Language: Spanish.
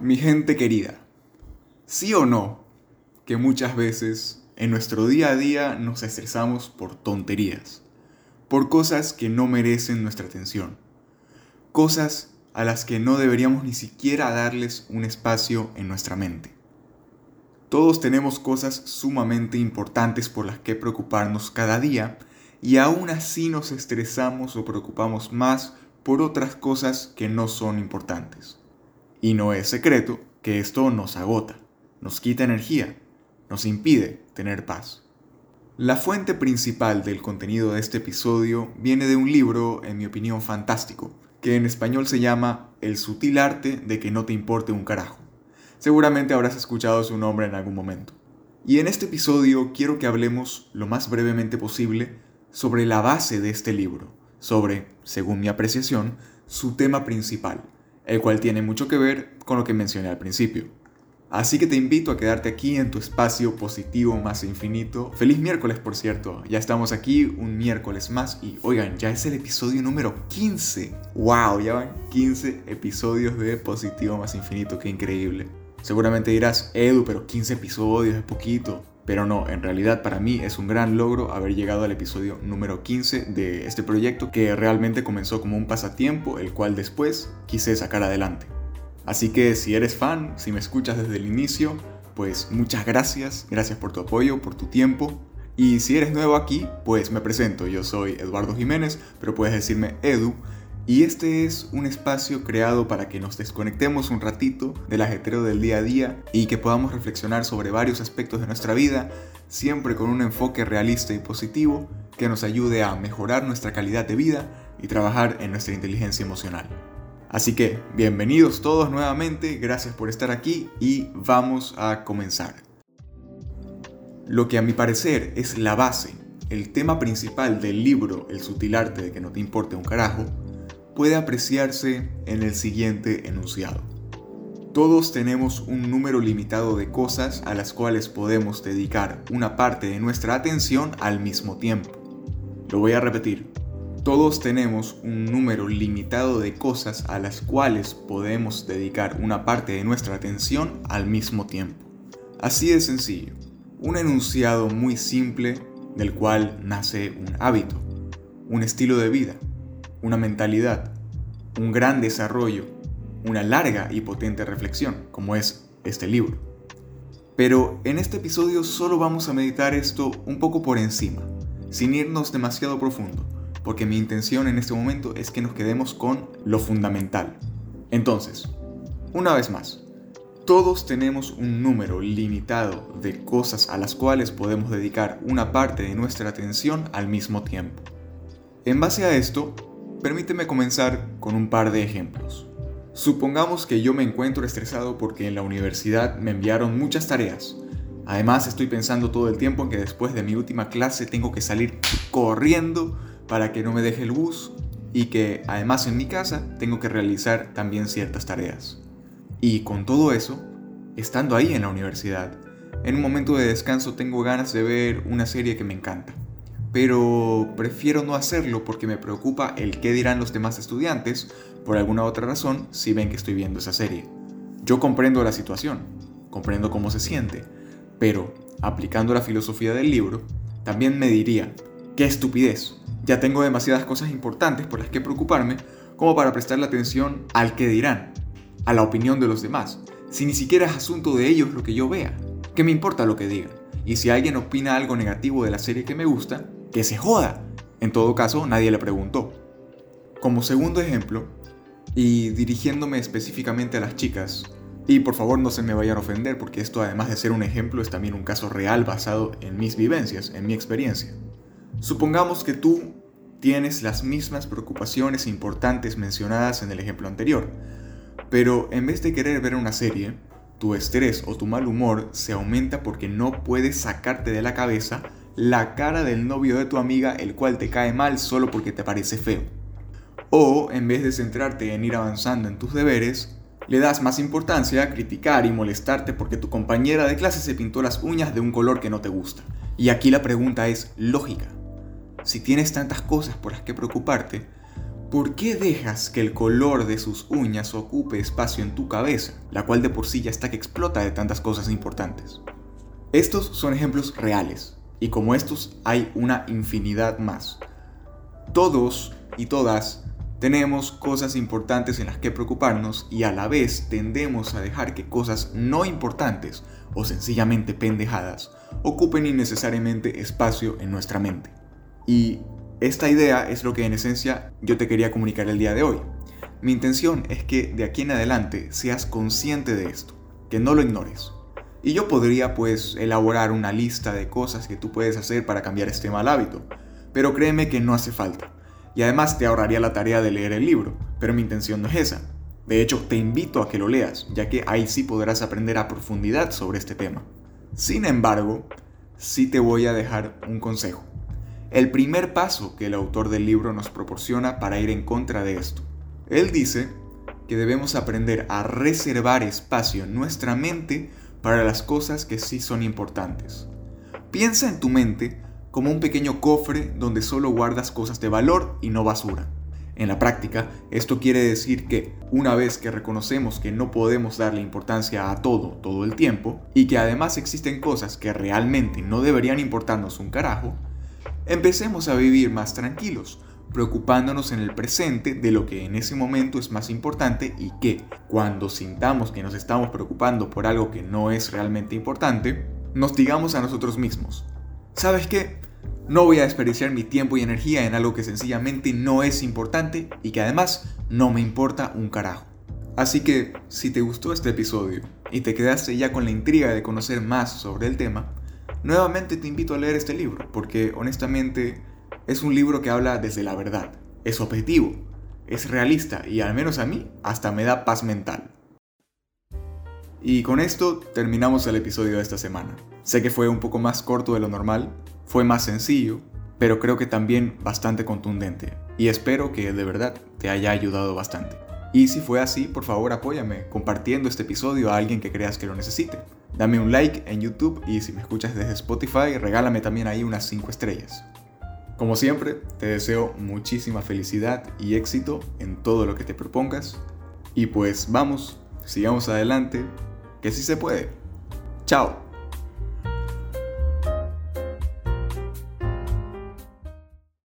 Mi gente querida, sí o no, que muchas veces en nuestro día a día nos estresamos por tonterías, por cosas que no merecen nuestra atención, cosas a las que no deberíamos ni siquiera darles un espacio en nuestra mente. Todos tenemos cosas sumamente importantes por las que preocuparnos cada día y aún así nos estresamos o preocupamos más por otras cosas que no son importantes. Y no es secreto que esto nos agota, nos quita energía, nos impide tener paz. La fuente principal del contenido de este episodio viene de un libro, en mi opinión, fantástico, que en español se llama El sutil arte de que no te importe un carajo. Seguramente habrás escuchado su nombre en algún momento. Y en este episodio quiero que hablemos lo más brevemente posible sobre la base de este libro, sobre, según mi apreciación, su tema principal, el cual tiene mucho que ver con lo que mencioné al principio. Así que te invito a quedarte aquí en tu espacio positivo más infinito. Feliz miércoles, por cierto. Ya estamos aquí un miércoles más y oigan, ya es el episodio número 15. ¡Wow! Ya van 15 episodios de positivo más infinito. ¡Qué increíble! Seguramente dirás, Edu, pero 15 episodios es poquito. Pero no, en realidad para mí es un gran logro haber llegado al episodio número 15 de este proyecto que realmente comenzó como un pasatiempo, el cual después quise sacar adelante. Así que si eres fan, si me escuchas desde el inicio, pues muchas gracias, gracias por tu apoyo, por tu tiempo. Y si eres nuevo aquí, pues me presento, yo soy Eduardo Jiménez, pero puedes decirme Edu. Y este es un espacio creado para que nos desconectemos un ratito del ajetreo del día a día y que podamos reflexionar sobre varios aspectos de nuestra vida, siempre con un enfoque realista y positivo que nos ayude a mejorar nuestra calidad de vida y trabajar en nuestra inteligencia emocional. Así que, bienvenidos todos nuevamente, gracias por estar aquí y vamos a comenzar. Lo que a mi parecer es la base, el tema principal del libro El sutil arte de que no te importe un carajo, puede apreciarse en el siguiente enunciado. Todos tenemos un número limitado de cosas a las cuales podemos dedicar una parte de nuestra atención al mismo tiempo. Lo voy a repetir. Todos tenemos un número limitado de cosas a las cuales podemos dedicar una parte de nuestra atención al mismo tiempo. Así de sencillo. Un enunciado muy simple del cual nace un hábito, un estilo de vida, una mentalidad, un gran desarrollo, una larga y potente reflexión, como es este libro. Pero en este episodio solo vamos a meditar esto un poco por encima, sin irnos demasiado profundo, porque mi intención en este momento es que nos quedemos con lo fundamental. Entonces, una vez más, todos tenemos un número limitado de cosas a las cuales podemos dedicar una parte de nuestra atención al mismo tiempo. En base a esto, Permíteme comenzar con un par de ejemplos. Supongamos que yo me encuentro estresado porque en la universidad me enviaron muchas tareas. Además estoy pensando todo el tiempo en que después de mi última clase tengo que salir corriendo para que no me deje el bus y que además en mi casa tengo que realizar también ciertas tareas. Y con todo eso, estando ahí en la universidad, en un momento de descanso tengo ganas de ver una serie que me encanta pero prefiero no hacerlo porque me preocupa el qué dirán los demás estudiantes, por alguna otra razón, si ven que estoy viendo esa serie. Yo comprendo la situación, comprendo cómo se siente, pero aplicando la filosofía del libro, también me diría, qué estupidez, ya tengo demasiadas cosas importantes por las que preocuparme como para prestarle atención al qué dirán, a la opinión de los demás, si ni siquiera es asunto de ellos lo que yo vea. ¿Qué me importa lo que digan? Y si alguien opina algo negativo de la serie que me gusta, que se joda. En todo caso, nadie le preguntó. Como segundo ejemplo, y dirigiéndome específicamente a las chicas, y por favor no se me vayan a ofender porque esto además de ser un ejemplo es también un caso real basado en mis vivencias, en mi experiencia. Supongamos que tú tienes las mismas preocupaciones importantes mencionadas en el ejemplo anterior, pero en vez de querer ver una serie, tu estrés o tu mal humor se aumenta porque no puedes sacarte de la cabeza la cara del novio de tu amiga el cual te cae mal solo porque te parece feo. O, en vez de centrarte en ir avanzando en tus deberes, le das más importancia a criticar y molestarte porque tu compañera de clase se pintó las uñas de un color que no te gusta. Y aquí la pregunta es lógica. Si tienes tantas cosas por las que preocuparte, ¿Por qué dejas que el color de sus uñas ocupe espacio en tu cabeza, la cual de por sí ya está que explota de tantas cosas importantes? Estos son ejemplos reales, y como estos hay una infinidad más. Todos y todas tenemos cosas importantes en las que preocuparnos y a la vez tendemos a dejar que cosas no importantes o sencillamente pendejadas ocupen innecesariamente espacio en nuestra mente. Y esta idea es lo que en esencia yo te quería comunicar el día de hoy. Mi intención es que de aquí en adelante seas consciente de esto, que no lo ignores. Y yo podría pues elaborar una lista de cosas que tú puedes hacer para cambiar este mal hábito, pero créeme que no hace falta. Y además te ahorraría la tarea de leer el libro, pero mi intención no es esa. De hecho, te invito a que lo leas, ya que ahí sí podrás aprender a profundidad sobre este tema. Sin embargo, sí te voy a dejar un consejo el primer paso que el autor del libro nos proporciona para ir en contra de esto. Él dice que debemos aprender a reservar espacio en nuestra mente para las cosas que sí son importantes. Piensa en tu mente como un pequeño cofre donde solo guardas cosas de valor y no basura. En la práctica, esto quiere decir que una vez que reconocemos que no podemos darle importancia a todo todo el tiempo y que además existen cosas que realmente no deberían importarnos un carajo, empecemos a vivir más tranquilos, preocupándonos en el presente de lo que en ese momento es más importante y que cuando sintamos que nos estamos preocupando por algo que no es realmente importante, nos digamos a nosotros mismos, ¿sabes qué? No voy a desperdiciar mi tiempo y energía en algo que sencillamente no es importante y que además no me importa un carajo. Así que, si te gustó este episodio y te quedaste ya con la intriga de conocer más sobre el tema, Nuevamente te invito a leer este libro, porque honestamente es un libro que habla desde la verdad, es objetivo, es realista y al menos a mí hasta me da paz mental. Y con esto terminamos el episodio de esta semana. Sé que fue un poco más corto de lo normal, fue más sencillo, pero creo que también bastante contundente. Y espero que de verdad te haya ayudado bastante. Y si fue así, por favor apóyame compartiendo este episodio a alguien que creas que lo necesite. Dame un like en YouTube y si me escuchas desde Spotify, regálame también ahí unas 5 estrellas. Como siempre, te deseo muchísima felicidad y éxito en todo lo que te propongas. Y pues vamos, sigamos adelante, que sí se puede. Chao.